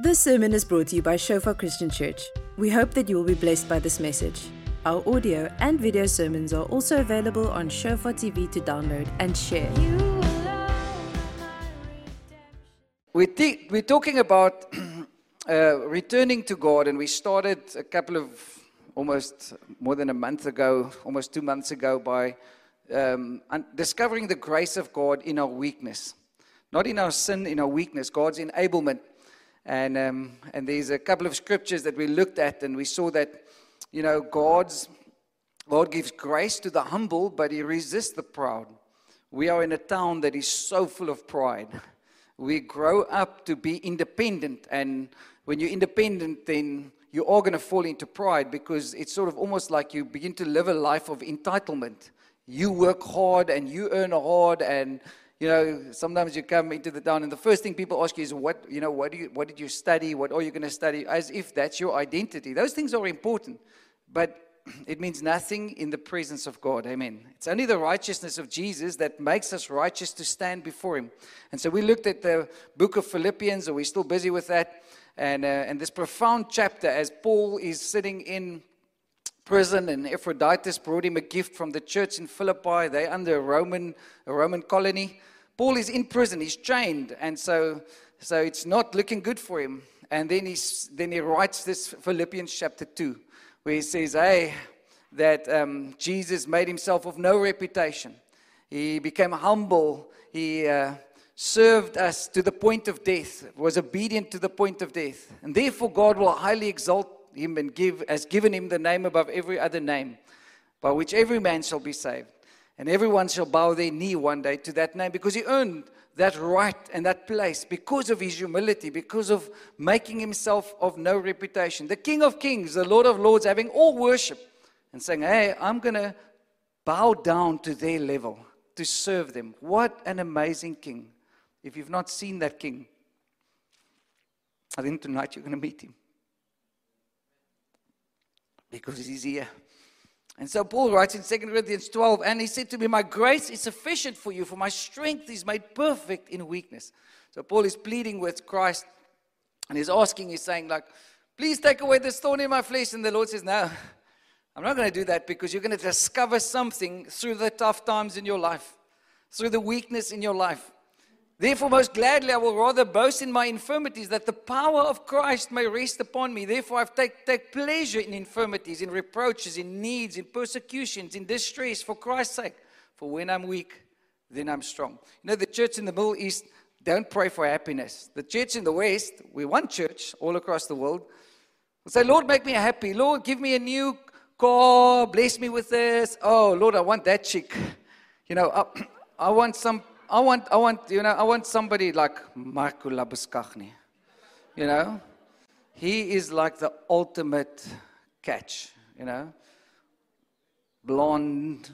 This sermon is brought to you by Shofar Christian Church. We hope that you will be blessed by this message. Our audio and video sermons are also available on Shofar TV to download and share. We're, te- we're talking about uh, returning to God, and we started a couple of almost more than a month ago, almost two months ago, by um, un- discovering the grace of God in our weakness. Not in our sin, in our weakness, God's enablement. And, um, and there's a couple of scriptures that we looked at, and we saw that, you know, God's, God gives grace to the humble, but He resists the proud. We are in a town that is so full of pride. We grow up to be independent, and when you're independent, then you are going to fall into pride because it's sort of almost like you begin to live a life of entitlement. You work hard and you earn hard, and you know, sometimes you come into the town and the first thing people ask you is, what, you know, what, do you, what did you study? What are you going to study? As if that's your identity. Those things are important, but it means nothing in the presence of God. Amen. It's only the righteousness of Jesus that makes us righteous to stand before Him. And so we looked at the book of Philippians, and we're still busy with that. And, uh, and this profound chapter as Paul is sitting in prison and Epaphroditus brought him a gift from the church in Philippi. They're under a Roman, a Roman colony. Paul is in prison, he's chained, and so, so it's not looking good for him. And then, he's, then he writes this Philippians chapter 2, where he says, Hey, that um, Jesus made himself of no reputation. He became humble. He uh, served us to the point of death, was obedient to the point of death. And therefore, God will highly exalt him and give, has given him the name above every other name, by which every man shall be saved. And everyone shall bow their knee one day to that name because he earned that right and that place because of his humility, because of making himself of no reputation. The King of Kings, the Lord of Lords, having all worship and saying, Hey, I'm going to bow down to their level to serve them. What an amazing King. If you've not seen that King, I think tonight you're going to meet him because he's here. And so Paul writes in 2 Corinthians 12, and he said to me, My grace is sufficient for you, for my strength is made perfect in weakness. So Paul is pleading with Christ, and he's asking, he's saying, like, please take away this thorn in my flesh. And the Lord says, No, I'm not going to do that because you're going to discover something through the tough times in your life, through the weakness in your life. Therefore, most gladly, I will rather boast in my infirmities that the power of Christ may rest upon me. Therefore, I take, take pleasure in infirmities, in reproaches, in needs, in persecutions, in distress for Christ's sake. For when I'm weak, then I'm strong. You know, the church in the Middle East don't pray for happiness. The church in the West, we one church all across the world, will say, Lord, make me happy. Lord, give me a new car. Bless me with this. Oh, Lord, I want that chick. You know, I, I want some I want, I want, you know, I want somebody like Marco Labuschagne. You know, he is like the ultimate catch. You know, blonde,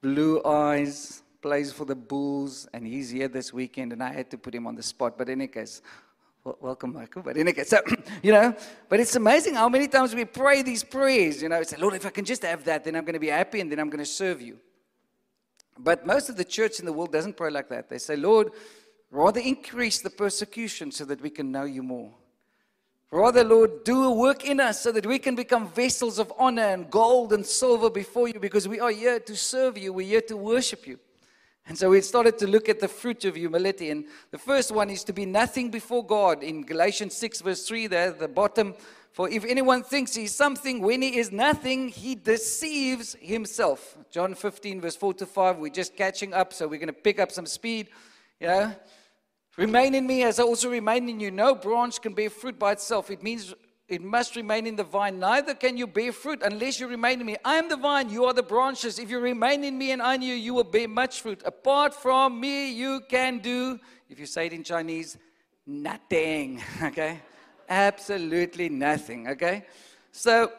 blue eyes, plays for the Bulls, and he's here this weekend, and I had to put him on the spot. But in any case, well, welcome, Michael. But in any case, so, you know, but it's amazing how many times we pray these prayers. You know, say, Lord, if I can just have that, then I'm going to be happy, and then I'm going to serve you. But most of the church in the world doesn't pray like that. They say, Lord, rather increase the persecution so that we can know you more. Rather, Lord, do a work in us so that we can become vessels of honor and gold and silver before you because we are here to serve you. We're here to worship you. And so we started to look at the fruit of humility. And the first one is to be nothing before God. In Galatians 6, verse 3, there at the bottom, for if anyone thinks he's something when he is nothing, he deceives himself. John 15, verse 4 to 5. We're just catching up, so we're going to pick up some speed. Yeah. remain in me as I also remain in you. No branch can bear fruit by itself. It means it must remain in the vine. Neither can you bear fruit unless you remain in me. I am the vine, you are the branches. If you remain in me and I in you, you will bear much fruit. Apart from me, you can do, if you say it in Chinese, nothing. Okay? Absolutely nothing, okay? So,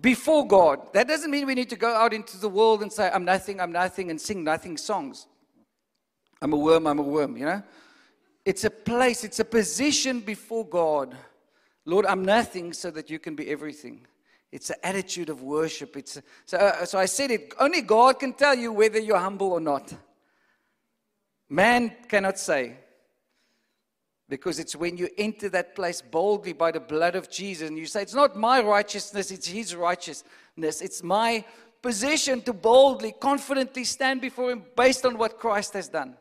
before God, that doesn't mean we need to go out into the world and say, I'm nothing, I'm nothing, and sing nothing songs. I'm a worm, I'm a worm, you know? It's a place, it's a position before God. Lord, I'm nothing so that you can be everything. It's an attitude of worship. It's a, so, uh, so I said it, only God can tell you whether you're humble or not. Man cannot say. Because it's when you enter that place boldly by the blood of Jesus and you say, It's not my righteousness, it's His righteousness. It's my position to boldly, confidently stand before Him based on what Christ has done.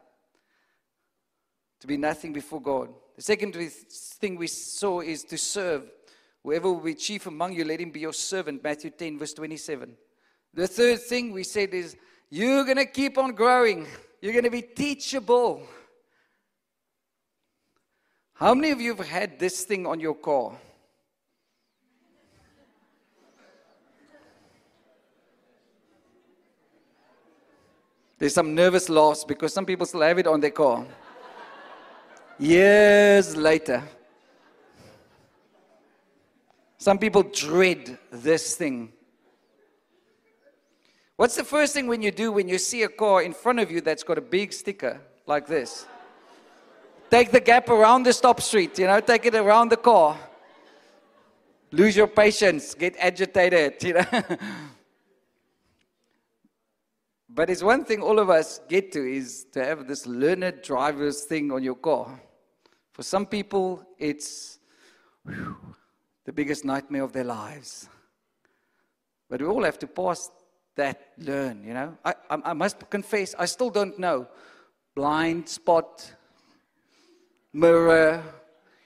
To be nothing before God. The second thing we saw is to serve. Whoever will be chief among you, let him be your servant. Matthew 10, verse 27. The third thing we said is you're going to keep on growing, you're going to be teachable. How many of you have had this thing on your car? There's some nervous loss because some people still have it on their car. Years later. Some people dread this thing. What's the first thing when you do when you see a car in front of you that's got a big sticker like this? Take the gap around the stop street, you know, take it around the car. Lose your patience, get agitated, you know. but it's one thing all of us get to is to have this learned driver's thing on your car. For some people, it's the biggest nightmare of their lives. But we all have to pass that learn, you know. I, I, I must confess, I still don't know. Blind spot, mirror. Uh,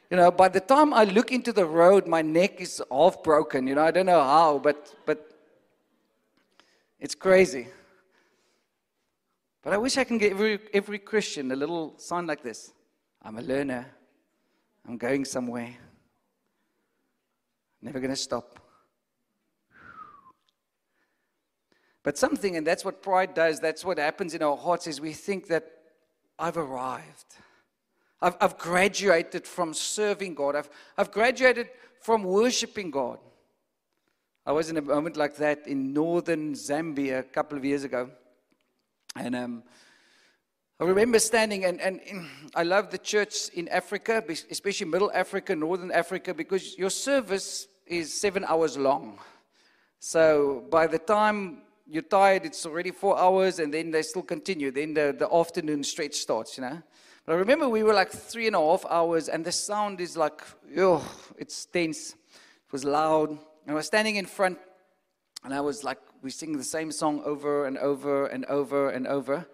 you know, by the time I look into the road, my neck is half broken. You know, I don't know how, but but it's crazy. But I wish I can give every, every Christian a little sign like this. I'm a learner. I'm going somewhere. Never going to stop. But something, and that's what pride does, that's what happens in our hearts, is we think that I've arrived. I've, I've graduated from serving God. I've, I've graduated from worshiping God. I was in a moment like that in northern Zambia a couple of years ago. And um, I remember standing, and, and I love the church in Africa, especially Middle Africa, Northern Africa, because your service is seven hours long. So by the time you're tired, it's already four hours, and then they still continue. Then the, the afternoon stretch starts, you know. But I remember we were like three and a half hours, and the sound is like, oh, it's tense. It was loud. And I was standing in front, and I was like, we sing the same song over and over and over and over.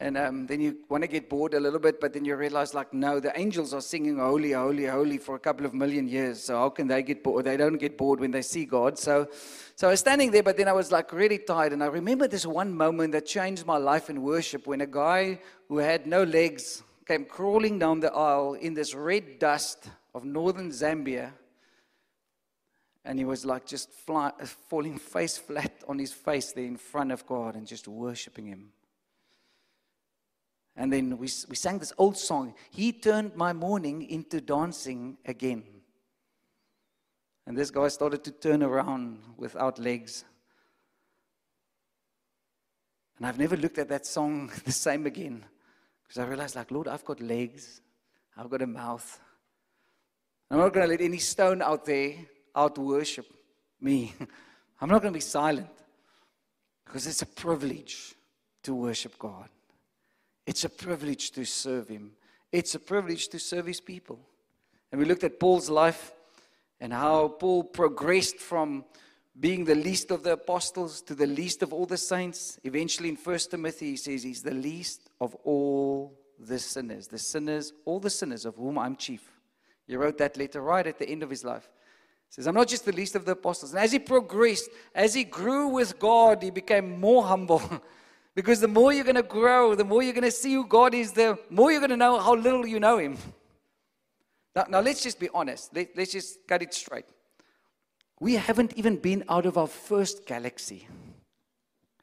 And um, then you want to get bored a little bit, but then you realize, like, no, the angels are singing holy, holy, holy for a couple of million years. So how can they get bored? They don't get bored when they see God. So, so I was standing there, but then I was like really tired. And I remember this one moment that changed my life in worship when a guy who had no legs came crawling down the aisle in this red dust of northern Zambia. And he was like just fly, falling face flat on his face there in front of God and just worshiping him. And then we, we sang this old song He turned my mourning into dancing again. And this guy started to turn around without legs. And I've never looked at that song the same again. Because I realized, like, Lord, I've got legs, I've got a mouth. I'm not going to let any stone out there out worship me. I'm not going to be silent because it's a privilege to worship God. It's a privilege to serve Him. It's a privilege to serve His people. And we looked at Paul's life and how Paul progressed from being the least of the apostles to the least of all the saints. Eventually, in First Timothy, he says he's the least of all the sinners. The sinners, all the sinners of whom I'm chief. He wrote that letter right at the end of his life. He says, I'm not just the least of the apostles. And as he progressed, as he grew with God, he became more humble. because the more you're going to grow, the more you're going to see who God is, the more you're going to know how little you know him. Now, now let's just be honest. Let, let's just cut it straight. We haven't even been out of our first galaxy.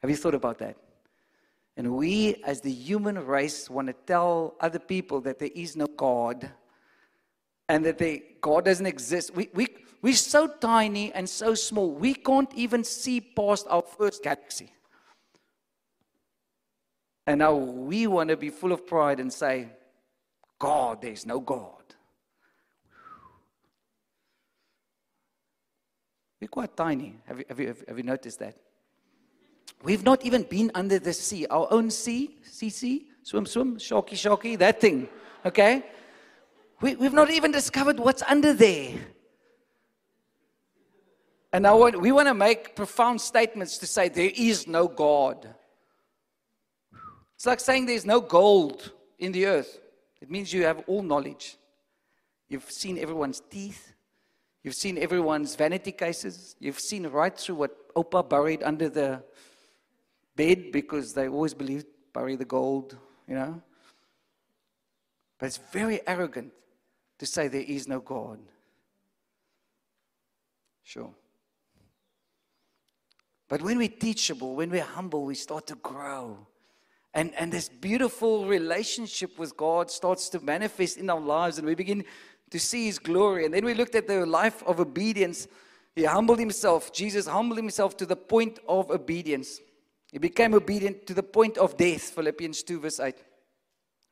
Have you thought about that? And we, as the human race, want to tell other people that there is no God and that they, God doesn't exist. We, we, we're so tiny and so small, we can't even see past our first galaxy. And now we want to be full of pride and say, God, there's no God. We're quite tiny. Have you, have you, have you noticed that? We've not even been under the sea, our own sea, sea, sea, swim, swim, sharky, sharky, that thing, okay? We, we've not even discovered what's under there. And now we want to make profound statements to say there is no God. It's like saying there's no gold in the earth. It means you have all knowledge. You've seen everyone's teeth. You've seen everyone's vanity cases. You've seen right through what Opa buried under the bed because they always believed bury the gold, you know. But it's very arrogant to say there is no God. Sure. But when we're teachable, when we're humble, we start to grow. And, and this beautiful relationship with God starts to manifest in our lives, and we begin to see His glory. And then we looked at the life of obedience. He humbled Himself. Jesus humbled Himself to the point of obedience. He became obedient to the point of death, Philippians 2, verse 8.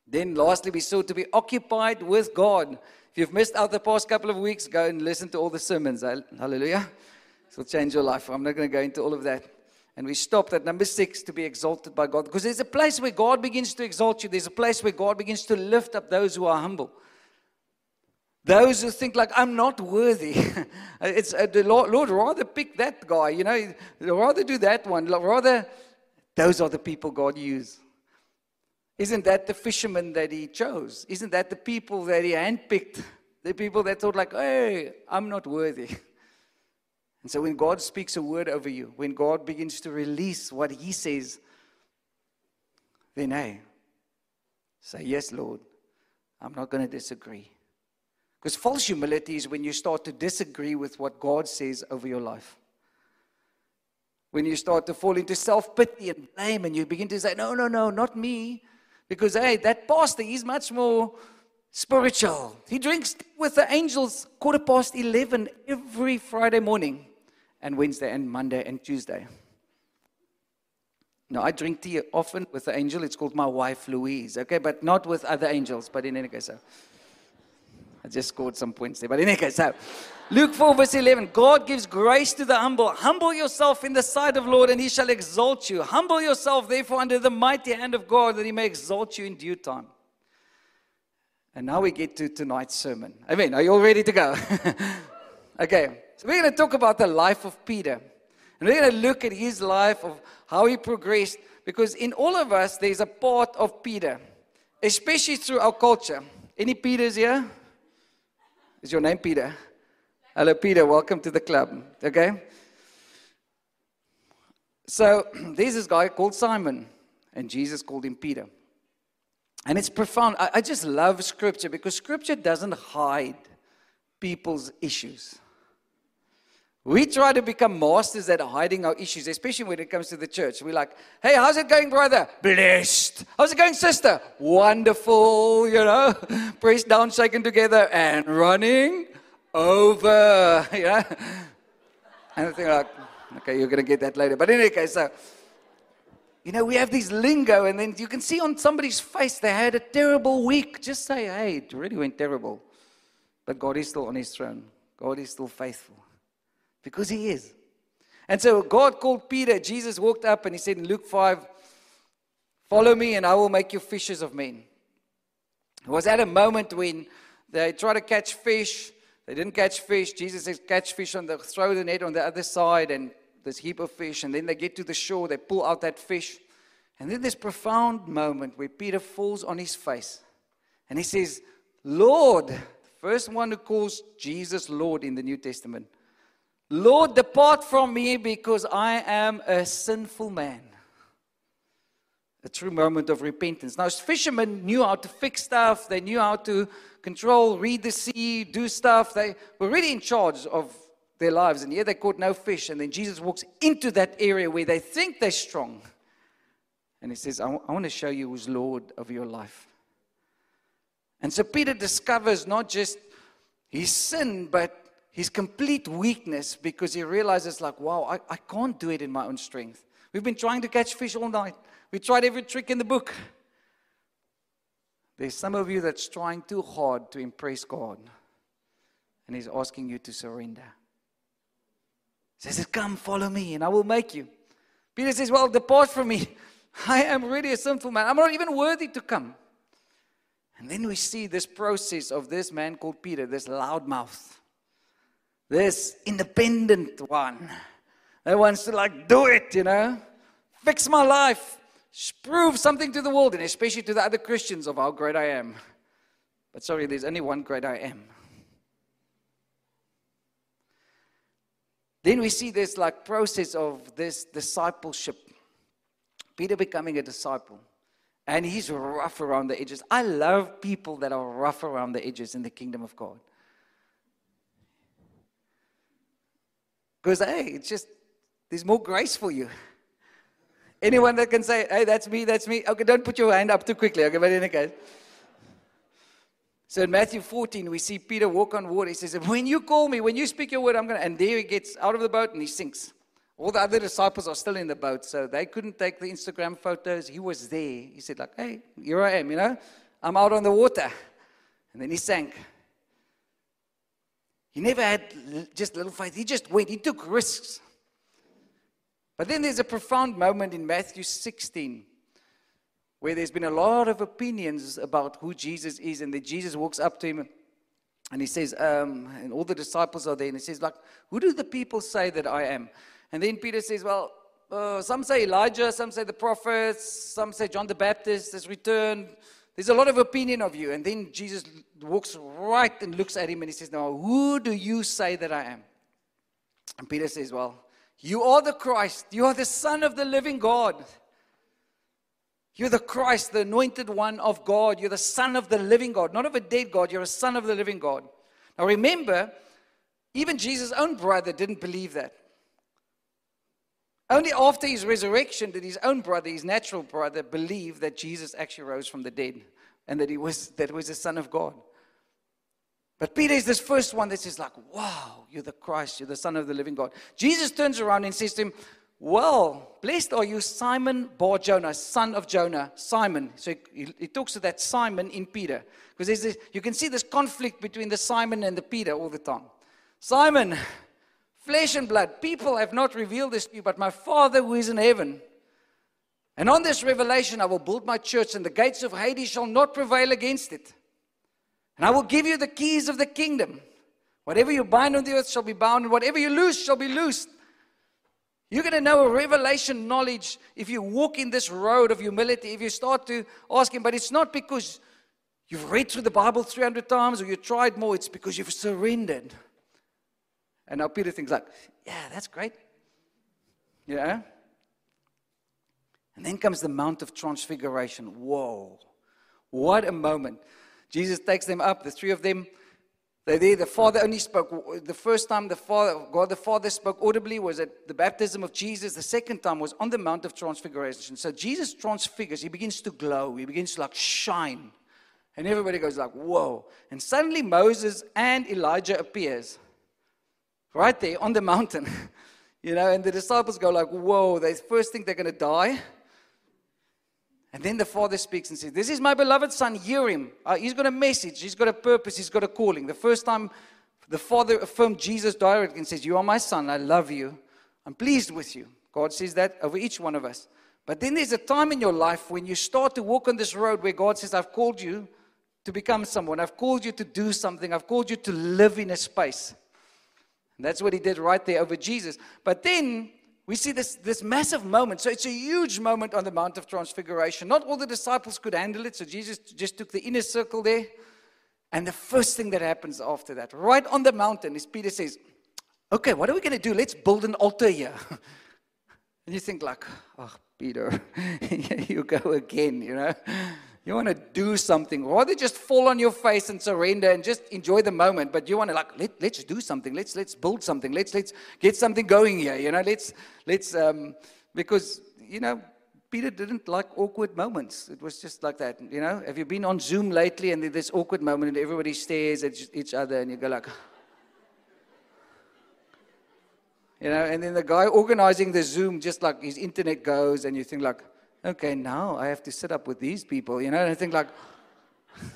Then, lastly, we saw to be occupied with God. If you've missed out the past couple of weeks, go and listen to all the sermons. Hallelujah. It will change your life. I'm not going to go into all of that. And we stopped at number six to be exalted by God. Because there's a place where God begins to exalt you, there's a place where God begins to lift up those who are humble. Those who think like I'm not worthy, it's uh, the Lord, Lord rather pick that guy, you know, rather do that one. Rather, those are the people God used. Isn't that the fishermen that He chose? Isn't that the people that He handpicked? The people that thought like, hey, I'm not worthy. And so when God speaks a word over you, when God begins to release what He says, then hey, say, Yes, Lord, I'm not going to disagree. Because false humility is when you start to disagree with what God says over your life. When you start to fall into self pity and blame, and you begin to say, No, no, no, not me. Because, hey, that pastor, he's much more spiritual. He drinks with the angels quarter past 11 every Friday morning and Wednesday and Monday and Tuesday. Now, I drink tea often with the angel. It's called my wife, Louise, okay? But not with other angels, but in any case, so. I just scored some points there. But in any case, so Luke 4, verse 11 God gives grace to the humble. Humble yourself in the sight of Lord, and he shall exalt you. Humble yourself, therefore, under the mighty hand of God, that he may exalt you in due time. And now we get to tonight's sermon. Amen. Are you all ready to go? okay. So we're going to talk about the life of Peter. And we're going to look at his life, of how he progressed, because in all of us, there's a part of Peter, especially through our culture. Any Peters here? Is your name Peter? Hello, Peter. Welcome to the club. Okay? So there's this guy called Simon, and Jesus called him Peter. And it's profound. I, I just love Scripture because Scripture doesn't hide people's issues. We try to become masters at hiding our issues, especially when it comes to the church. We're like, hey, how's it going, brother? Blessed. How's it going, sister? Wonderful, you know, pressed down, shaken together, and running over, you know. And I think, like, okay, you're going to get that later. But in any case, so, you know, we have these lingo, and then you can see on somebody's face they had a terrible week. Just say, hey, it really went terrible. But God is still on his throne, God is still faithful. Because he is. And so God called Peter. Jesus walked up and he said in Luke 5, Follow me and I will make you fishers of men. It was at a moment when they tried to catch fish. They didn't catch fish. Jesus says, Catch fish on the, throw the net on the other side, and this heap of fish. And then they get to the shore, they pull out that fish. And then this profound moment where Peter falls on his face and he says, Lord, first one who calls Jesus Lord in the New Testament. Lord, depart from me because I am a sinful man. A true moment of repentance. Now, fishermen knew how to fix stuff, they knew how to control, read the sea, do stuff. They were really in charge of their lives. And yet they caught no fish. And then Jesus walks into that area where they think they're strong. And he says, I, w- I want to show you who's Lord of your life. And so Peter discovers not just his sin, but his complete weakness because he realizes, like, wow, I, I can't do it in my own strength. We've been trying to catch fish all night. We tried every trick in the book. There's some of you that's trying too hard to impress God, and He's asking you to surrender. He says, Come, follow me, and I will make you. Peter says, Well, depart from me. I am really a sinful man. I'm not even worthy to come. And then we see this process of this man called Peter, this loudmouth, this independent one that wants to like do it, you know, fix my life, prove something to the world, and especially to the other Christians of how great I am. But sorry, there's only one great I am. Then we see this like process of this discipleship. Peter becoming a disciple. And he's rough around the edges. I love people that are rough around the edges in the kingdom of God. Because, hey, it's just, there's more grace for you. Anyone that can say, hey, that's me, that's me. Okay, don't put your hand up too quickly. Okay, but in any case. So in Matthew 14, we see Peter walk on water. He says, When you call me, when you speak your word, I'm going to. And there he gets out of the boat and he sinks. All the other disciples are still in the boat, so they couldn't take the Instagram photos. He was there. He said, like, hey, here I am, you know, I'm out on the water. And then he sank. He never had just little faith. He just went. He took risks. But then there's a profound moment in Matthew 16 where there's been a lot of opinions about who Jesus is. And then Jesus walks up to him and he says, um, and all the disciples are there, and he says, like, who do the people say that I am? And then Peter says, Well, uh, some say Elijah, some say the prophets, some say John the Baptist has returned. There's a lot of opinion of you. And then Jesus walks right and looks at him and he says, Now, who do you say that I am? And Peter says, Well, you are the Christ. You are the Son of the living God. You're the Christ, the anointed one of God. You're the Son of the living God, not of a dead God. You're a Son of the living God. Now remember, even Jesus' own brother didn't believe that. Only after his resurrection did his own brother, his natural brother, believe that Jesus actually rose from the dead and that he was that he was the Son of God. But Peter is this first one that says, like, wow, you're the Christ, you're the Son of the living God. Jesus turns around and says to him, Well, blessed are you, Simon Bar Jonah, son of Jonah, Simon. So he, he talks to that Simon in Peter. Because you can see this conflict between the Simon and the Peter all the time. Simon, Flesh and blood, people have not revealed this to you, but my Father who is in heaven. And on this revelation, I will build my church, and the gates of Hades shall not prevail against it. And I will give you the keys of the kingdom. Whatever you bind on the earth shall be bound, and whatever you loose shall be loosed. You're going to know a revelation knowledge if you walk in this road of humility, if you start to ask Him. But it's not because you've read through the Bible 300 times or you tried more, it's because you've surrendered. And now Peter thinks like, yeah, that's great. Yeah. And then comes the Mount of Transfiguration. Whoa. What a moment. Jesus takes them up, the three of them. They're there. The Father only spoke. The first time the Father, God the Father spoke audibly was at the baptism of Jesus. The second time was on the Mount of Transfiguration. So Jesus transfigures. He begins to glow. He begins to like shine. And everybody goes like, whoa. And suddenly Moses and Elijah appears right there on the mountain. you know, and the disciples go like, whoa, they first think they're going to die. And then the father speaks and says, This is my beloved son, hear him. Uh, he's got a message, he's got a purpose, he's got a calling. The first time the father affirmed Jesus directly and says, You are my son, I love you, I'm pleased with you. God says that over each one of us. But then there's a time in your life when you start to walk on this road where God says, I've called you to become someone, I've called you to do something, I've called you to live in a space. And that's what he did right there over Jesus. But then we see this, this massive moment. So it's a huge moment on the Mount of Transfiguration. Not all the disciples could handle it, so Jesus just took the inner circle there. And the first thing that happens after that, right on the mountain, is Peter says, Okay, what are we going to do? Let's build an altar here. and you think, like, oh, Peter, you go again, you know? You want to do something. Rather just fall on your face and surrender and just enjoy the moment. But you want to like, let, let's do something. Let's let's build something. Let's let's get something going here. You know, let's let's um, because you know Peter didn't like awkward moments. It was just like that. You know, have you been on Zoom lately and there's this awkward moment and everybody stares at each other and you go like. You know, and then the guy organizing the Zoom, just like his internet goes, and you think like, okay, now I have to sit up with these people, you know, and I think like, have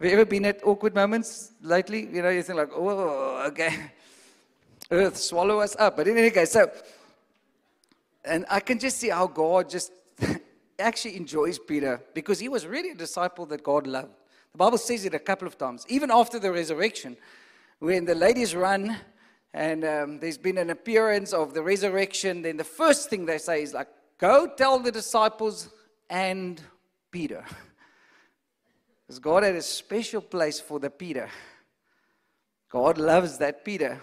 you ever been at awkward moments lately? You know, you think like, oh, okay, earth swallow us up. But in any case, so, and I can just see how God just actually enjoys Peter because he was really a disciple that God loved. The Bible says it a couple of times, even after the resurrection, when the ladies run and um, there's been an appearance of the resurrection, then the first thing they say is like, Go tell the disciples and Peter. Because God had a special place for the Peter. God loves that Peter.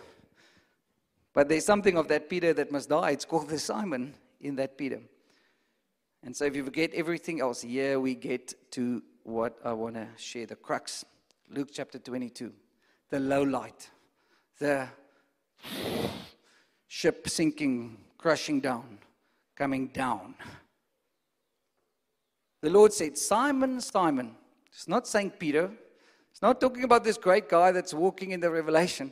But there's something of that Peter that must die. It's called the Simon in that Peter. And so if you forget everything else, here we get to what I want to share the crux. Luke chapter 22. The low light. The ship sinking, crushing down, coming down. The Lord said, Simon, Simon. It's not saying Peter. It's not talking about this great guy that's walking in the revelation.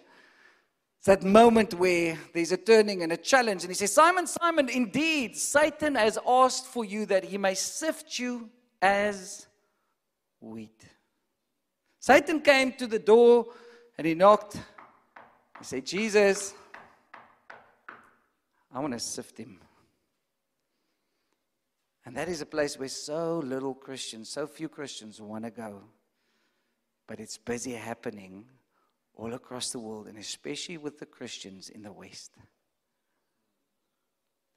It's that moment where there's a turning and a challenge. And he says, Simon, Simon, indeed, Satan has asked for you that he may sift you as wheat. Satan came to the door and he knocked. He said, Jesus, I want to sift him. And that is a place where so little Christians, so few Christians want to go. But it's busy happening all across the world, and especially with the Christians in the West.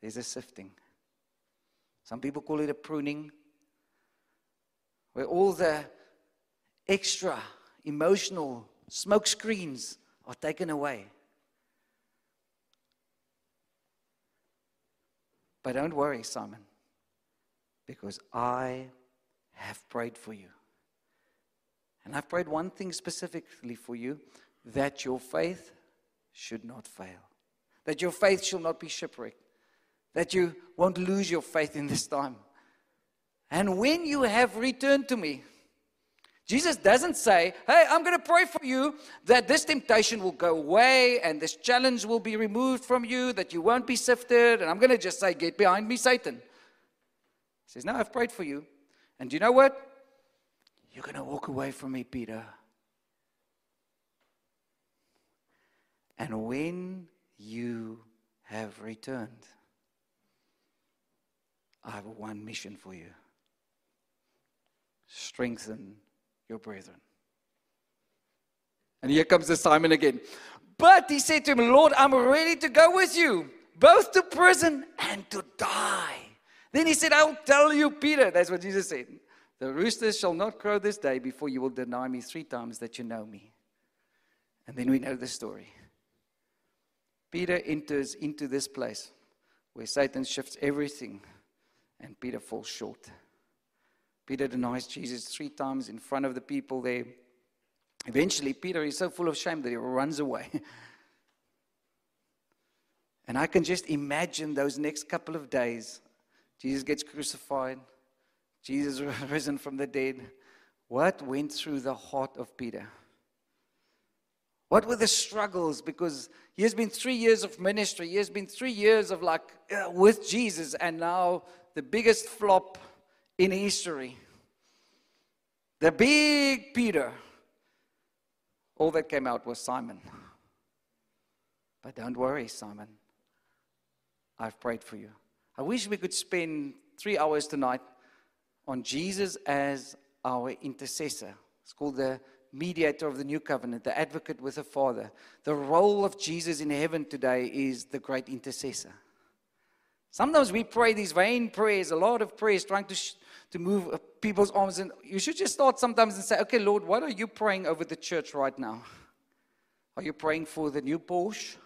There's a sifting. Some people call it a pruning, where all the extra emotional smoke screens are taken away. But don't worry, Simon because I have prayed for you. And I've prayed one thing specifically for you that your faith should not fail, that your faith shall not be shipwrecked, that you won't lose your faith in this time. And when you have returned to me, Jesus doesn't say, Hey, I'm going to pray for you that this temptation will go away and this challenge will be removed from you, that you won't be sifted. And I'm going to just say, Get behind me, Satan. He says, Now I've prayed for you. And do you know what? You're going to walk away from me, Peter. And when you have returned, I have one mission for you strengthen your brethren. And here comes the Simon again. But he said to him, Lord, I'm ready to go with you, both to prison and to die. Then he said, I'll tell you, Peter. That's what Jesus said. The roosters shall not crow this day before you will deny me three times that you know me. And then we know the story. Peter enters into this place where Satan shifts everything and Peter falls short. Peter denies Jesus three times in front of the people there. Eventually, Peter is so full of shame that he runs away. and I can just imagine those next couple of days Jesus gets crucified, Jesus risen from the dead. What went through the heart of Peter? What were the struggles? Because he has been three years of ministry. He has been three years of like uh, with Jesus, and now the biggest flop in history. The big Peter. All that came out was Simon. But don't worry, Simon. I've prayed for you. I wish we could spend three hours tonight on Jesus as our intercessor. It's called the mediator of the new covenant, the advocate with the Father. The role of Jesus in heaven today is the great intercessor. Sometimes we pray these vain prayers, a lot of prayers, trying to, sh- to move people's arms. And you should just start sometimes and say, okay, Lord, what are you praying over the church right now? Are you praying for the new Porsche?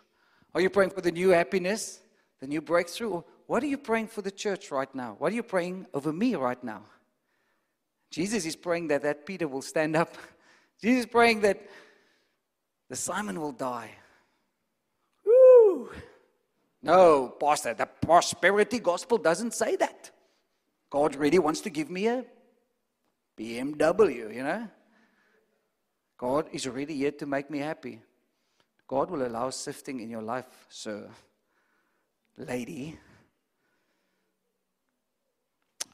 Are you praying for the new happiness, the new breakthrough? What are you praying for the church right now? What are you praying over me right now? Jesus is praying that that Peter will stand up. Jesus is praying that the Simon will die. Woo! No, Pastor, the prosperity gospel doesn't say that. God really wants to give me a BMW, you know? God is really here to make me happy. God will allow sifting in your life, sir, lady.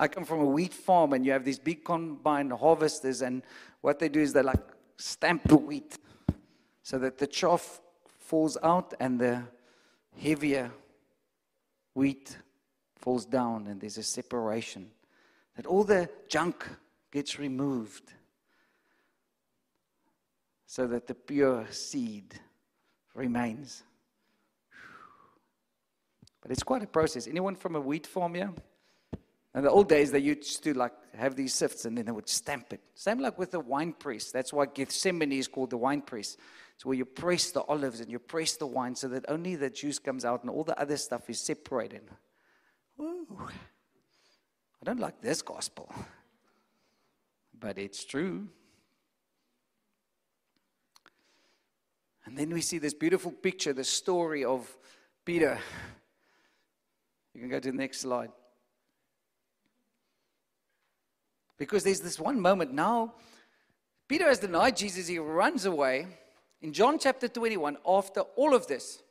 I come from a wheat farm, and you have these big combine harvesters, and what they do is they like stamp the wheat so that the chaff falls out and the heavier wheat falls down, and there's a separation. that all the junk gets removed so that the pure seed remains. But it's quite a process. Anyone from a wheat farm here? In the old days, they used to like have these sifts and then they would stamp it. Same like with the wine press. That's why Gethsemane is called the wine press. It's where you press the olives and you press the wine so that only the juice comes out and all the other stuff is separated. Ooh. I don't like this gospel, but it's true. And then we see this beautiful picture, the story of Peter. You can go to the next slide. Because there's this one moment now, Peter has denied Jesus, he runs away. In John chapter 21, after all of this,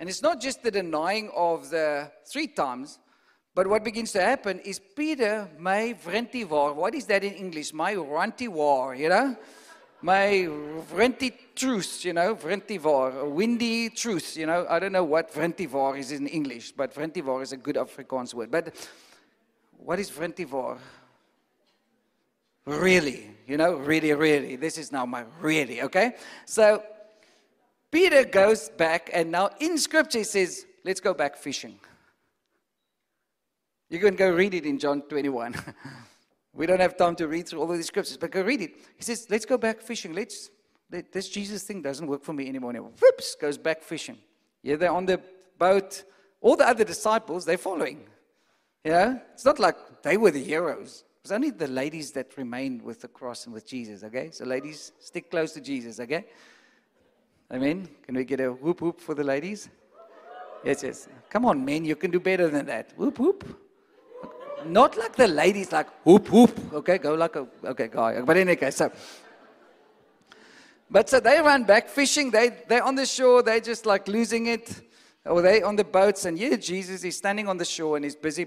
and it's not just the denying of the three times, but what begins to happen is Peter my vrentivor. What is that in English? My rantiwar, you know? My vrenty truth, you know, vrentivor, windy truth, you know. I don't know what vrentivor is in English, but vrentivor is a good Afrikaans word. But what is vrentivor? Really, you know, really, really. This is now my really, okay? So Peter goes back, and now in scripture it says, let's go back fishing. You can go read it in John 21. we don't have time to read through all of the scriptures, but go read it. He says, let's go back fishing. Let's, let, this Jesus thing doesn't work for me anymore. And whoops, goes back fishing. Yeah, they're on the boat. All the other disciples, they're following. Yeah, it's not like they were the heroes. It's only the ladies that remained with the cross and with Jesus, okay? So, ladies, stick close to Jesus, okay? Amen. Can we get a whoop whoop for the ladies? Yes, yes. Come on, men, you can do better than that. Whoop whoop. Not like the ladies, like whoop whoop. Okay, go like a okay guy. But in any case, so. But so they run back fishing. They they're on the shore. They're just like losing it, or they on the boats. And yeah, Jesus is standing on the shore and he's busy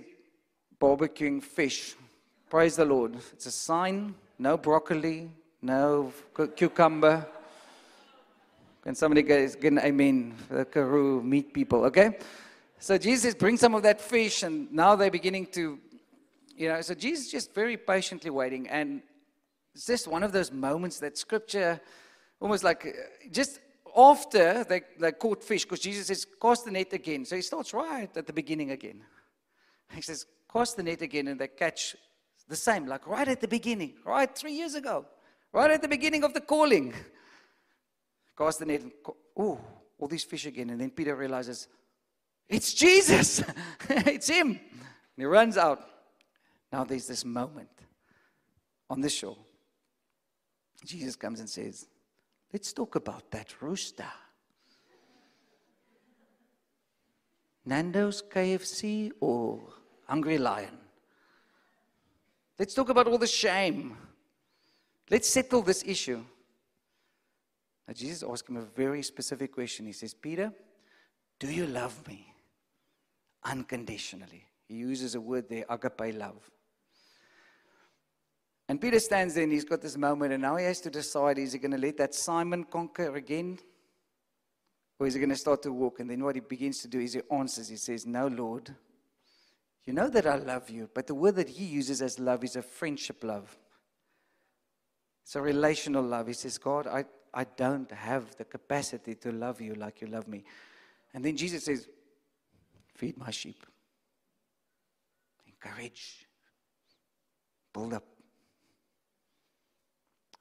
barbecuing fish. Praise the Lord. It's a sign no broccoli, no cucumber. Can somebody get, get an amen for the Karoo meat people? Okay? So Jesus brings some of that fish, and now they're beginning to, you know, so Jesus is just very patiently waiting. And it's just one of those moments that scripture almost like uh, just after they, they caught fish, because Jesus says, cast the net again. So he starts right at the beginning again. He says, cast the net again, and they catch the same, like right at the beginning, right three years ago, right at the beginning of the calling. Cast the net, and, oh, all these fish again. And then Peter realizes, it's Jesus, it's him. And he runs out. Now there's this moment on the shore. Jesus comes and says, Let's talk about that rooster. Nando's KFC or Hungry Lion? Let's talk about all the shame. Let's settle this issue. Now, Jesus asked him a very specific question. He says, Peter, do you love me unconditionally? He uses a word there, agape love. And Peter stands there and he's got this moment, and now he has to decide is he going to let that Simon conquer again? Or is he going to start to walk? And then what he begins to do is he answers, he says, No, Lord, you know that I love you, but the word that he uses as love is a friendship love. It's a relational love. He says, God, I, I don't have the capacity to love you like you love me. And then Jesus says, Feed my sheep. Encourage. Build up.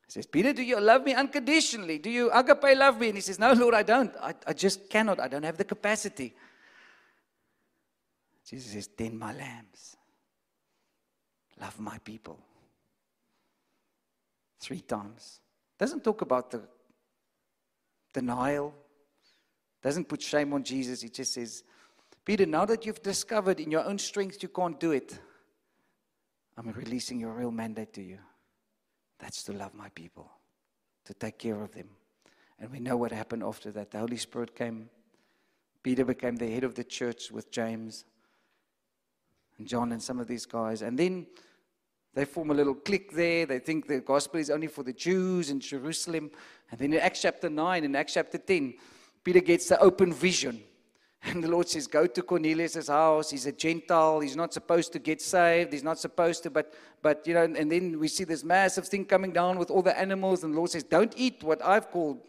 He says, Peter, do you love me unconditionally? Do you agape love me? And he says, No, Lord, I don't. I, I just cannot. I don't have the capacity. Jesus says, Tend my lambs. Love my people. Three times. Doesn't talk about the denial. Doesn't put shame on Jesus. He just says, Peter, now that you've discovered in your own strength you can't do it, I'm releasing your real mandate to you. That's to love my people, to take care of them. And we know what happened after that. The Holy Spirit came. Peter became the head of the church with James and John and some of these guys. And then they form a little clique there. They think the gospel is only for the Jews in Jerusalem. And then in Acts chapter 9 and Acts chapter 10, Peter gets the open vision. And the Lord says, Go to Cornelius' house. He's a Gentile. He's not supposed to get saved. He's not supposed to, but, but, you know, and then we see this massive thing coming down with all the animals. And the Lord says, Don't eat what I've called,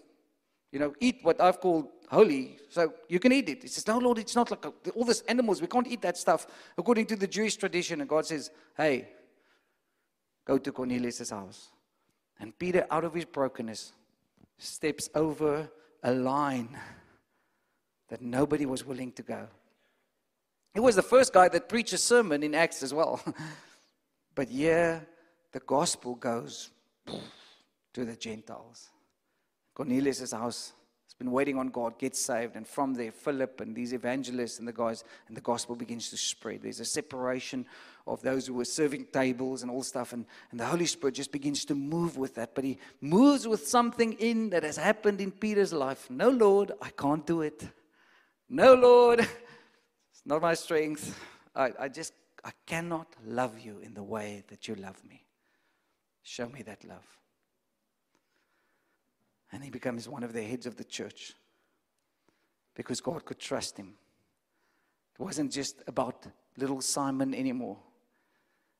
you know, eat what I've called holy. So you can eat it. He says, No, Lord, it's not like all these animals. We can't eat that stuff according to the Jewish tradition. And God says, Hey, go to Cornelius' house. And Peter, out of his brokenness, steps over a line that nobody was willing to go. He was the first guy that preached a sermon in Acts as well. but yeah, the gospel goes to the Gentiles. Cornelius' house been waiting on God, gets saved, and from there, Philip and these evangelists and the guys, and the gospel begins to spread. There's a separation of those who were serving tables and all stuff, and, and the Holy Spirit just begins to move with that. But he moves with something in that has happened in Peter's life. No, Lord, I can't do it. No, Lord, it's not my strength. I, I just, I cannot love you in the way that you love me. Show me that love. And he becomes one of the heads of the church because God could trust him. It wasn't just about little Simon anymore.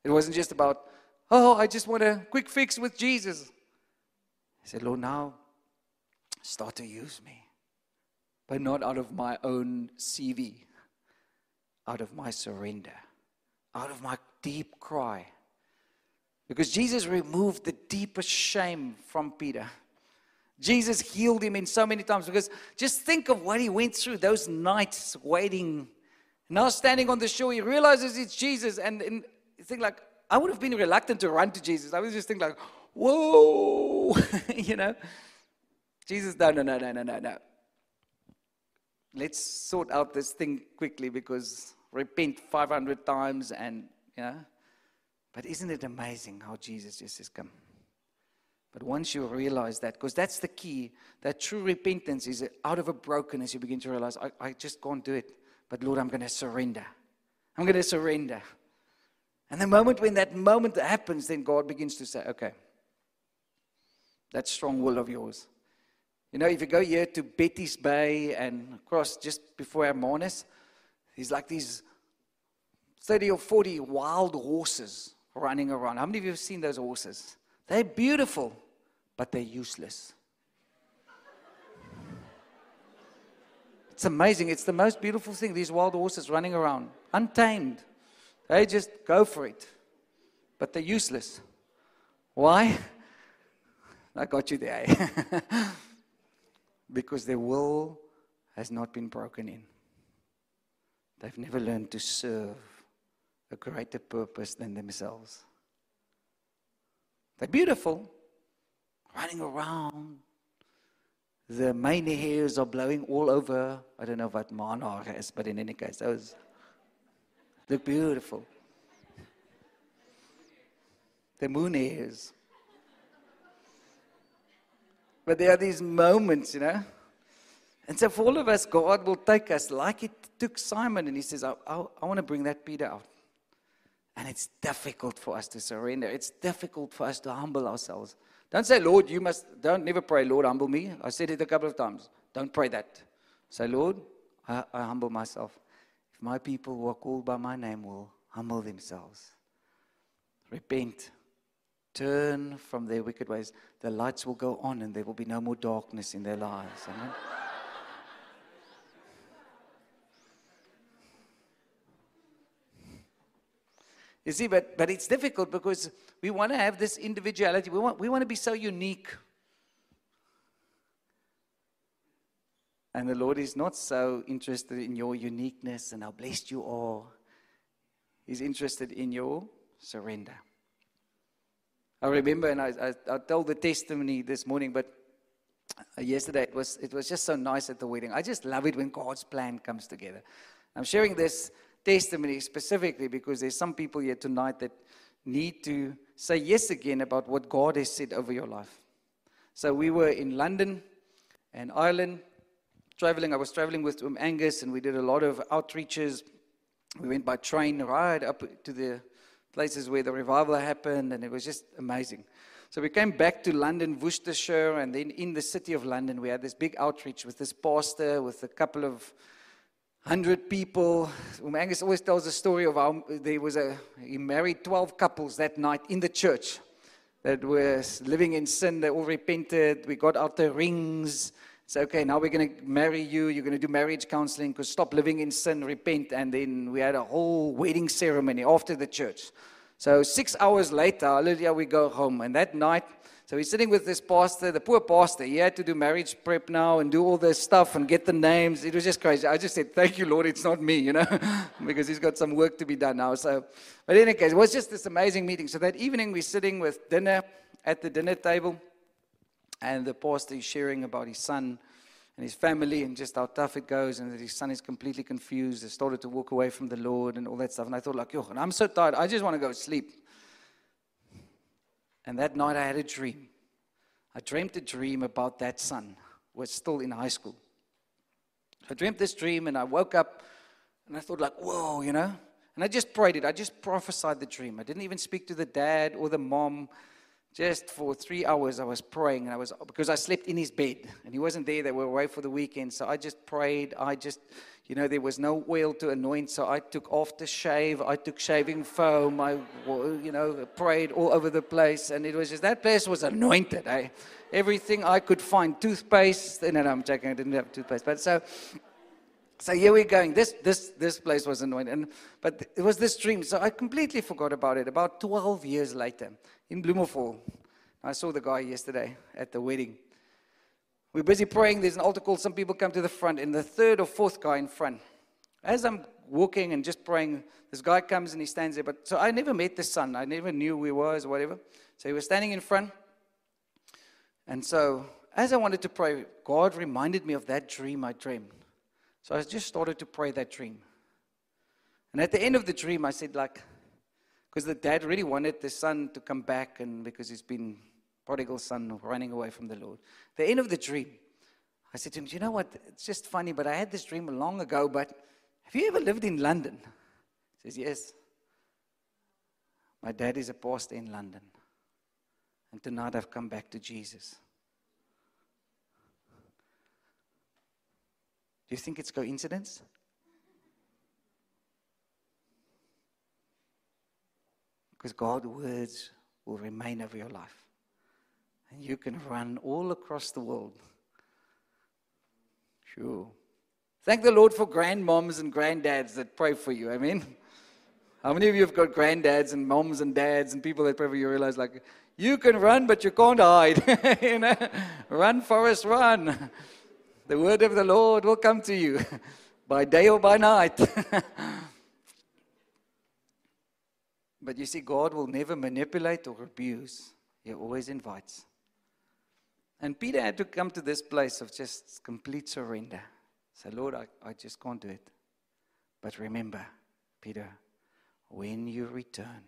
It wasn't just about, oh, I just want a quick fix with Jesus. He said, Lord, now start to use me but not out of my own CV, out of my surrender, out of my deep cry. Because Jesus removed the deepest shame from Peter. Jesus healed him in so many times because just think of what he went through those nights waiting. Now standing on the shore, he realizes it's Jesus. And, and think like, I would have been reluctant to run to Jesus. I was just think like, whoa, you know. Jesus, no, no, no, no, no, no, no let's sort out this thing quickly because repent 500 times and, you know. But isn't it amazing how Jesus just has come? But once you realize that, because that's the key, that true repentance is out of a brokenness, you begin to realize, I, I just can't do it. But Lord, I'm going to surrender. I'm going to surrender. And the moment when that moment happens, then God begins to say, okay, that strong will of yours, you know, if you go here to Betty's Bay and across just before Hermanus, there's like these 30 or 40 wild horses running around. How many of you have seen those horses? They're beautiful, but they're useless. It's amazing. It's the most beautiful thing, these wild horses running around, untamed. They just go for it, but they're useless. Why? I got you there. Eh? because their will has not been broken in. They've never learned to serve a greater purpose than themselves. They're beautiful, running around. The mane hairs are blowing all over. I don't know what monarch is, but in any case, those look beautiful. The moon hairs. But there are these moments, you know. And so for all of us, God will take us like it took Simon, and he says, I, I, I want to bring that Peter out. And it's difficult for us to surrender. It's difficult for us to humble ourselves. Don't say, Lord, you must, don't never pray, Lord, humble me. I said it a couple of times. Don't pray that. Say, Lord, I, I humble myself. If my people who are called by my name will humble themselves, repent, turn from their wicked ways, the lights will go on and there will be no more darkness in their lives. Amen. You see, but, but it's difficult because we want to have this individuality. We want, we want to be so unique. And the Lord is not so interested in your uniqueness and how blessed you are. He's interested in your surrender. I remember, and I, I, I told the testimony this morning, but uh, yesterday it was, it was just so nice at the wedding. I just love it when God's plan comes together. I'm sharing this testimony specifically because there's some people here tonight that need to say yes again about what God has said over your life. So we were in London and Ireland, traveling. I was traveling with um, Angus, and we did a lot of outreaches. We went by train right up to the places where the revival happened, and it was just amazing. So we came back to London, Worcestershire, and then in the city of London, we had this big outreach with this pastor, with a couple of 100 people. Angus always tells the story of how there was a, he married 12 couples that night in the church that were living in sin. They all repented. We got out the rings. It's okay, now we're going to marry you. You're going to do marriage counseling because stop living in sin, repent. And then we had a whole wedding ceremony after the church. So six hours later, Lydia, we go home. And that night, so he's sitting with this pastor, the poor pastor. He had to do marriage prep now and do all this stuff and get the names. It was just crazy. I just said, Thank you, Lord, it's not me, you know, because he's got some work to be done now. So, but in any case, it was just this amazing meeting. So that evening, we're sitting with dinner at the dinner table, and the pastor is sharing about his son and his family and just how tough it goes and that his son is completely confused. He started to walk away from the Lord and all that stuff. And I thought, like, yo, I'm so tired. I just want to go sleep. And that night I had a dream. I dreamed a dream about that son who was still in high school. I dreamt this dream and I woke up and I thought, like, whoa, you know? And I just prayed it. I just prophesied the dream. I didn't even speak to the dad or the mom. Just for three hours, I was praying, and I was because I slept in his bed, and he wasn't there. They were away for the weekend, so I just prayed. I just, you know, there was no oil to anoint, so I took aftershave. I took shaving foam. I, you know, prayed all over the place, and it was just that place was anointed. Eh? Everything I could find, toothpaste. No, no, I'm joking. I didn't have toothpaste, but so so here we're going. This, this, this place was anointed. And, but it was this dream. So I completely forgot about it. About 12 years later in Bloemfontein. I saw the guy yesterday at the wedding. We're busy praying. There's an altar call. Some people come to the front. And the third or fourth guy in front. As I'm walking and just praying, this guy comes and he stands there. But so I never met the son. I never knew who he was or whatever. So he was standing in front. And so as I wanted to pray, God reminded me of that dream I dreamed. So I just started to pray that dream. And at the end of the dream, I said, like, because the dad really wanted the son to come back, and because he's been prodigal son running away from the Lord. The end of the dream, I said to him, you know what? It's just funny, but I had this dream long ago, but have you ever lived in London? He says, Yes. My dad is a pastor in London. And tonight I've come back to Jesus. Do you think it's coincidence? Because God's words will remain over your life. And you can run all across the world. Sure. Thank the Lord for grandmoms and granddads that pray for you. I mean, how many of you have got granddads and moms and dads and people that pray for you realize like you can run but you can't hide. you know? Run, Forrest, run. The word of the Lord will come to you by day or by night. but you see, God will never manipulate or abuse, He always invites. And Peter had to come to this place of just complete surrender. Say, Lord, I, I just can't do it. But remember, Peter, when you return,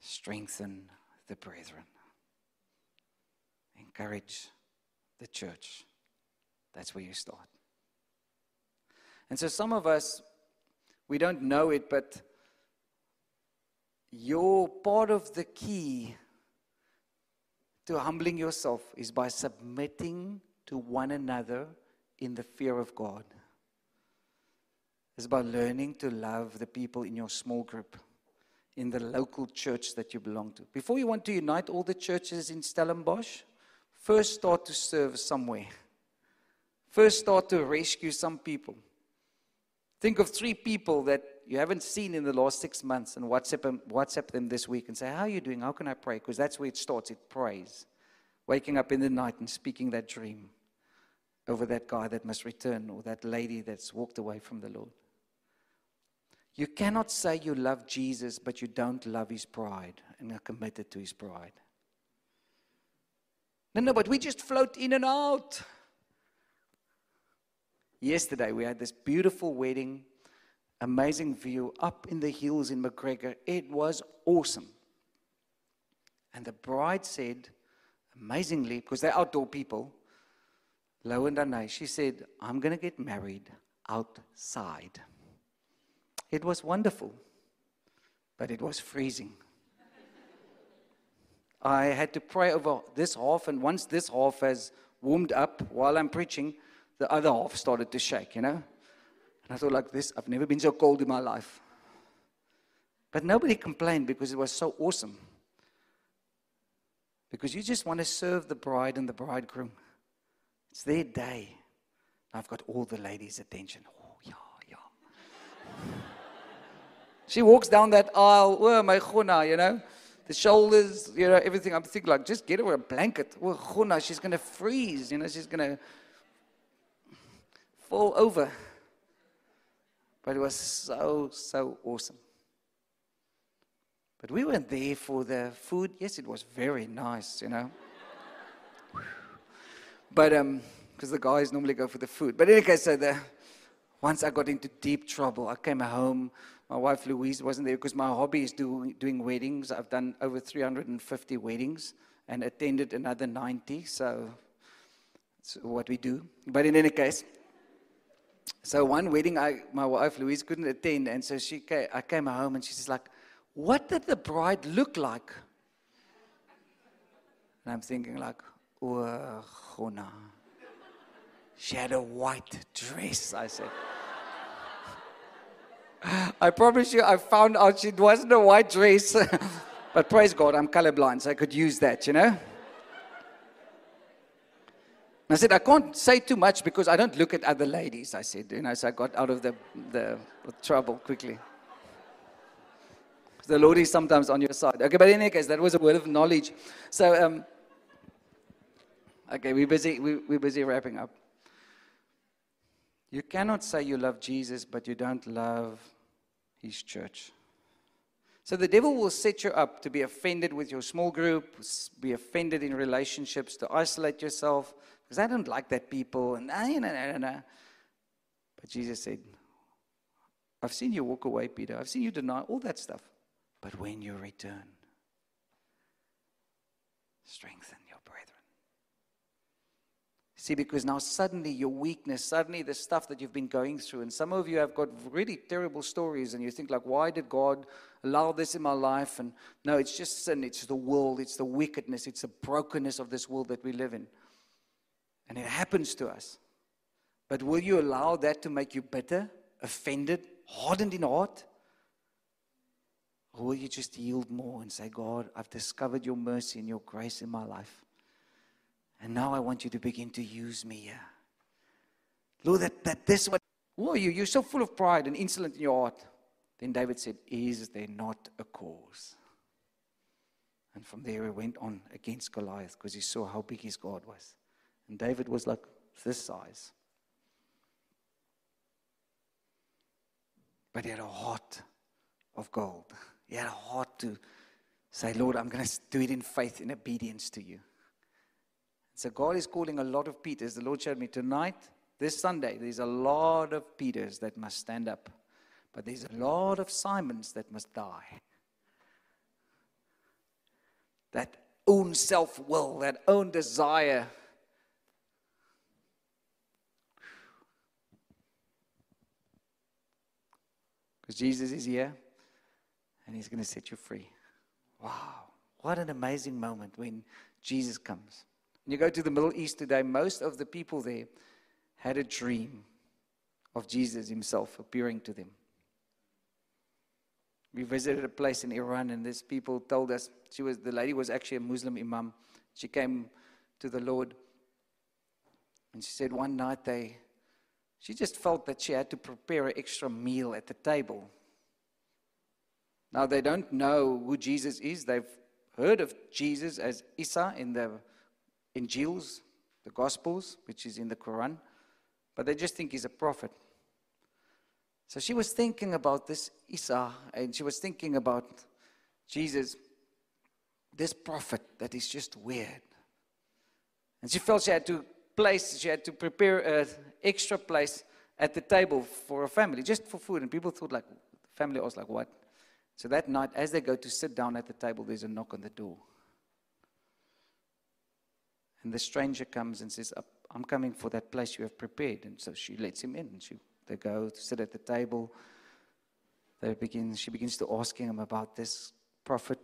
strengthen the brethren, encourage the church. That's where you start. And so some of us, we don't know it, but you're part of the key to humbling yourself is by submitting to one another in the fear of God. It's by learning to love the people in your small group, in the local church that you belong to. Before you want to unite all the churches in Stellenbosch, First, start to serve somewhere. First, start to rescue some people. Think of three people that you haven't seen in the last six months and WhatsApp them, WhatsApp them this week and say, How are you doing? How can I pray? Because that's where it starts. It prays. Waking up in the night and speaking that dream over that guy that must return or that lady that's walked away from the Lord. You cannot say you love Jesus, but you don't love his pride and are committed to his pride. No, no, but we just float in and out. Yesterday, we had this beautiful wedding, amazing view up in the hills in McGregor. It was awesome. And the bride said, amazingly, because they're outdoor people, Lo and Danae, she said, I'm going to get married outside. It was wonderful, but it was freezing. I had to pray over this half, and once this half has warmed up while I'm preaching, the other half started to shake, you know? And I thought, like this, I've never been so cold in my life. But nobody complained because it was so awesome. Because you just want to serve the bride and the bridegroom. It's their day. I've got all the ladies' attention. Oh, yeah, yeah. she walks down that aisle. Oh, my chuna, you know? The shoulders, you know, everything. I'm thinking, like, just get her a blanket. Oh, chuna, she's going to freeze. You know, she's going to fall over. But it was so, so awesome. But we weren't there for the food. Yes, it was very nice, you know. but um, because the guys normally go for the food. But in any case, so the once I got into deep trouble, I came home. My wife Louise wasn't there because my hobby is doing doing weddings. I've done over 350 weddings and attended another 90. So that's what we do. But in any case, so one wedding, I, my wife Louise couldn't attend, and so she came, I came home and she's like, what did the bride look like? And I'm thinking like, oh. She had a white dress, I said. I promise you, I found out she wasn't a white dress. but praise God, I'm colorblind, so I could use that, you know? I said, I can't say too much because I don't look at other ladies, I said, you know, so I got out of the, the, the trouble quickly. The Lord is sometimes on your side. Okay, but in any case, that was a word of knowledge. So, um, okay, we're busy, we, we're busy wrapping up. You cannot say you love Jesus, but you don't love his church. So the devil will set you up to be offended with your small group, be offended in relationships, to isolate yourself, because I don't like that people, and ah, I, no, no, no. But Jesus said, I've seen you walk away, Peter. I've seen you deny all that stuff. But when you return, strengthen your brethren. See, because now suddenly your weakness, suddenly the stuff that you've been going through, and some of you have got really terrible stories, and you think, like, why did God allow this in my life? And no, it's just sin, it's the world, it's the wickedness, it's the brokenness of this world that we live in. And it happens to us. But will you allow that to make you bitter, offended, hardened in heart? Or will you just yield more and say, God, I've discovered your mercy and your grace in my life. And now I want you to begin to use me here. Lord, that, that this what who are you? You're so full of pride and insolent in your heart. Then David said, Is there not a cause? And from there he went on against Goliath because he saw how big his God was. And David was like this size. But he had a heart of gold. He had a heart to say, Lord, I'm going to do it in faith, in obedience to you. So God is calling a lot of Peters. The Lord showed me tonight, this Sunday, there's a lot of Peters that must stand up. But there's a lot of Simons that must die. That own self will, that own desire. Because Jesus is here and He's going to set you free. Wow, what an amazing moment when Jesus comes. When you go to the Middle East today, most of the people there had a dream of Jesus Himself appearing to them. We visited a place in Iran, and these people told us she was the lady was actually a Muslim imam. She came to the Lord, and she said one night they, she just felt that she had to prepare an extra meal at the table now, they don't know who Jesus is. They've heard of Jesus as Isa in the Injils, the Gospels, which is in the Quran, but they just think he's a prophet. So she was thinking about this Isa, and she was thinking about Jesus, this prophet that is just weird. And she felt she had to place, she had to prepare an extra place at the table for a family, just for food. And people thought, like, family was like, what? So that night, as they go to sit down at the table, there's a knock on the door. And the stranger comes and says, I'm coming for that place you have prepared. And so she lets him in. And She, they go to sit at the table. They begin, she begins to asking him about this prophet.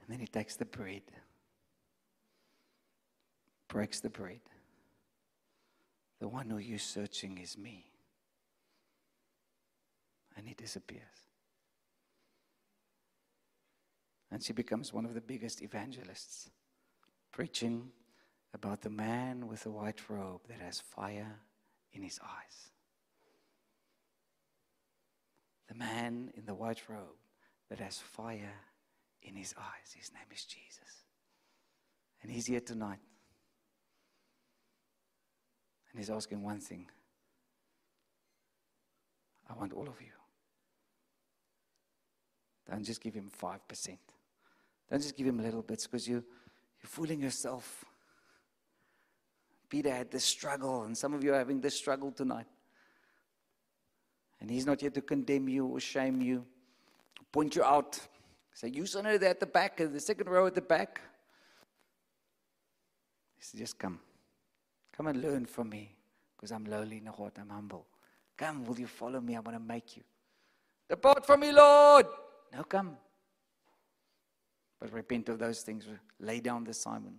And then he takes the bread, breaks the bread, The one who you're searching is me. And he disappears. And she becomes one of the biggest evangelists, preaching about the man with the white robe that has fire in his eyes. The man in the white robe that has fire in his eyes. His name is Jesus. And he's here tonight. And he's asking one thing I want all of you. Don't just give him 5%. Don't just give him little bits because you, you're fooling yourself. Peter had this struggle, and some of you are having this struggle tonight. And he's not here to condemn you or shame you, point you out. Say, you son there at the back, in the second row at the back. He said, just come. Come and learn from me, because I'm lowly in heart, I'm humble. Come, will you follow me? I want to make you. Depart from me, Lord. No, come. But repent of those things. Lay down the Simon.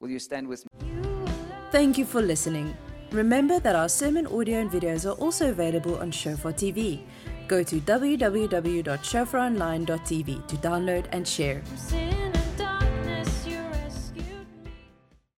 Will you stand with me? Thank you for listening. Remember that our sermon audio and videos are also available on Shofar TV. Go to www.shofaronline.tv to download and share.